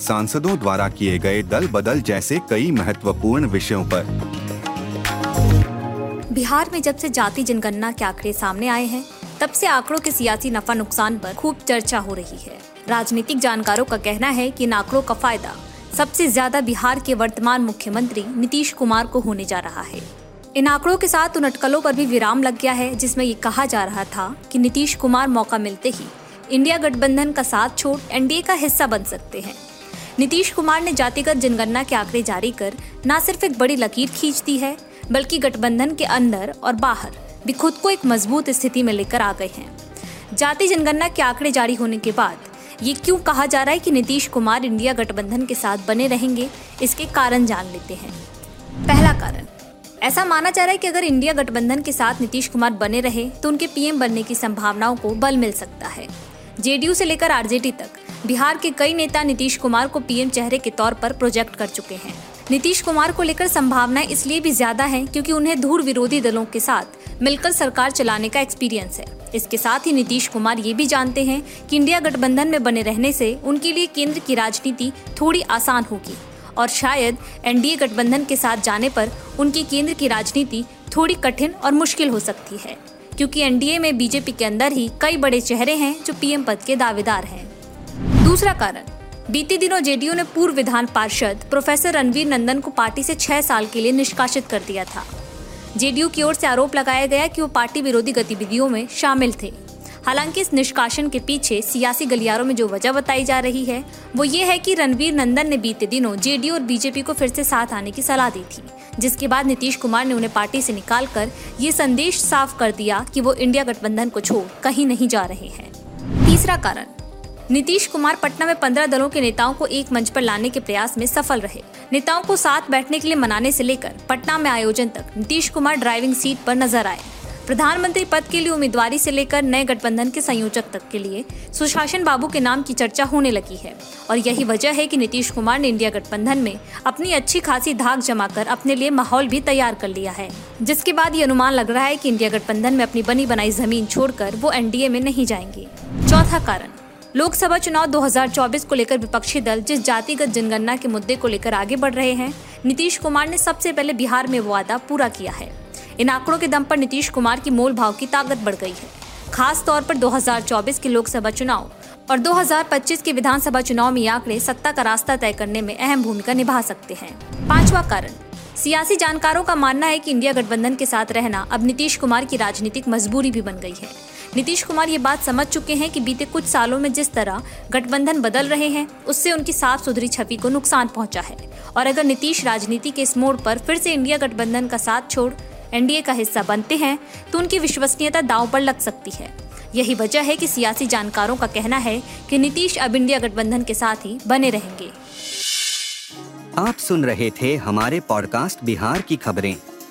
सांसदों द्वारा किए गए दल बदल जैसे कई महत्वपूर्ण विषयों पर। बिहार में जब से जाति जनगणना के आंकड़े सामने आए हैं, तब से आंकड़ों के सियासी नफा नुकसान पर खूब चर्चा हो रही है। राजनीतिक जानकारों का कहना है कि इन आंकड़ों का फ़ायदा सबसे ज़्यादा बिहार के वर्तमान मुख्यमंत्री नीतीश कुमार को होने जा रहा है। इन आंकड़ों के साथ उन अटकलों पर भी विराम लग गया है, जिसमें ये कहा जा रहा था कि नीतीश कुमार मौका मिलते ही इंडिया गठबंधन का साथ छोड़ एनडीए का हिस्सा बन सकते हैं। नीतीश कुमार ने जातिगत जनगणना के आंकड़े जारी कर न सिर्फ़ एक बड़ी लकीर खींच दी है, बल्कि गठबंधन के अंदर और बाहर भी खुद को एक मज़बूत स्थिति में लेकर आ गए हैं। जाति जनगणना के आंकड़े जारी होने के बाद ये क्यों कहा जा रहा है कि नीतीश कुमार इंडिया गठबंधन के साथ बने रहेंगे, इसके कारण जान लेते हैं। पहला कारण, ऐसा माना जा रहा है कि अगर इंडिया गठबंधन के साथ नीतीश कुमार बने रहे तो उनके पीएम बनने की संभावनाओं को बल मिल सकता है। जेडीयू से लेकर आरजेडी तक बिहार के कई नेता नीतीश कुमार को पीएम चेहरे के तौर पर प्रोजेक्ट कर चुके हैं। नीतीश कुमार को लेकर संभावनाएँ इसलिए भी ज़्यादा हैं क्योंकि उन्हें धूर विरोधी दलों के साथ मिलकर सरकार चलाने का एक्सपीरियंस है। इसके साथ ही नीतीश कुमार ये भी जानते हैं कि इंडिया गठबंधन में बने रहने से उनके लिए केंद्र की राजनीति थोड़ी आसान होगी और शायद एनडीए गठबंधन के साथ जाने पर उनकी केंद्र की राजनीति थोड़ी कठिन और मुश्किल हो सकती है। क्योंकि एनडीए में बीजेपी के अंदर ही कई बड़े चेहरे हैं जो पीएम पद के दावेदार हैं। दूसरा कारण, बीते दिनों जेडीयू ने पूर्व विधान पार्षद प्रोफेसर रणवीर नंदन को पार्टी से छह साल के लिए निष्कासित कर दिया था। जेडीयू की ओर से आरोप लगाया गया कि वो पार्टी विरोधी गतिविधियों में शामिल थे। हालाँकि इस निष्कासन के पीछे सियासी गलियारों में जो वजह बताई जा रही है, वो ये है कि रणवीर नंदन ने बीते दिनों जेडीयू और बीजेपी को फिर से साथ आने की सलाह दी थी, जिसके बाद नीतीश कुमार ने उन्हें पार्टी से निकालकर ये संदेश साफ़ कर दिया कि वो इंडिया गठबंधन को छोड़ कहीं नहीं जा रहे हैं। तीसरा कारण नीतीश कुमार पटना में पंद्रह दलों के नेताओं को एक मंच पर लाने के प्रयास में सफल रहे। नेताओं को साथ बैठने के लिए मनाने से लेकर पटना में आयोजन तक नीतीश कुमार ड्राइविंग सीट पर नज़र आए। प्रधानमंत्री पद के लिए उम्मीदवारी से लेकर नए गठबंधन के संयोजक तक के लिए सुशासन बाबू के नाम की चर्चा होने लगी है और यही वजह है कि नीतीश कुमार ने इंडिया गठबंधन में अपनी अच्छी खासी धाक जमाकर अपने लिए माहौल भी तैयार कर लिया है। जिसके बाद ये अनुमान लग रहा है कि इंडिया गठबंधन में अपनी बनी बनाई ज़मीन छोड़कर वो एनडीए में नहीं जाएँगे। चौथा कारण। लोकसभा चुनाव 2024 को लेकर विपक्षी दल जिस जातिगत जनगणना के मुद्दे को लेकर आगे बढ़ रहे हैं, नीतीश कुमार ने सबसे पहले बिहार में वो वादा पूरा किया है। इन आंकड़ों के दम पर नीतीश कुमार की मोल भाव की ताकत बढ़ गई है। खास तौर पर 2024 के लोकसभा चुनाव और 2025 के विधानसभा चुनाव में आंकड़े सत्ता का रास्ता तय करने में अहम भूमिका निभा सकते हैं। पांचवा कारण, सियासी जानकारों का मानना है कि इंडिया गठबंधन के साथ रहना अब नीतीश कुमार की राजनीतिक मजबूरी भी बन गई है। नीतीश कुमार ये बात समझ चुके हैं कि बीते कुछ सालों में जिस तरह गठबंधन बदल रहे हैं, उससे उनकी साफ़ सुथरी छवि को नुकसान पहुँचा है। और अगर नीतीश राजनीति के इस मोड़ पर फिर से इंडिया गठबंधन का साथ छोड़, एनडीए का हिस्सा बनते हैं तो उनकी विश्वसनीयता दाव पर लग सकती है। यही वजह है कि सियासी जानकारों का कहना है कि नीतीश अब इंडिया गठबंधन के साथ ही बने रहेंगे। आप सुन रहे थे हमारे पॉडकास्ट बिहार की खबरें।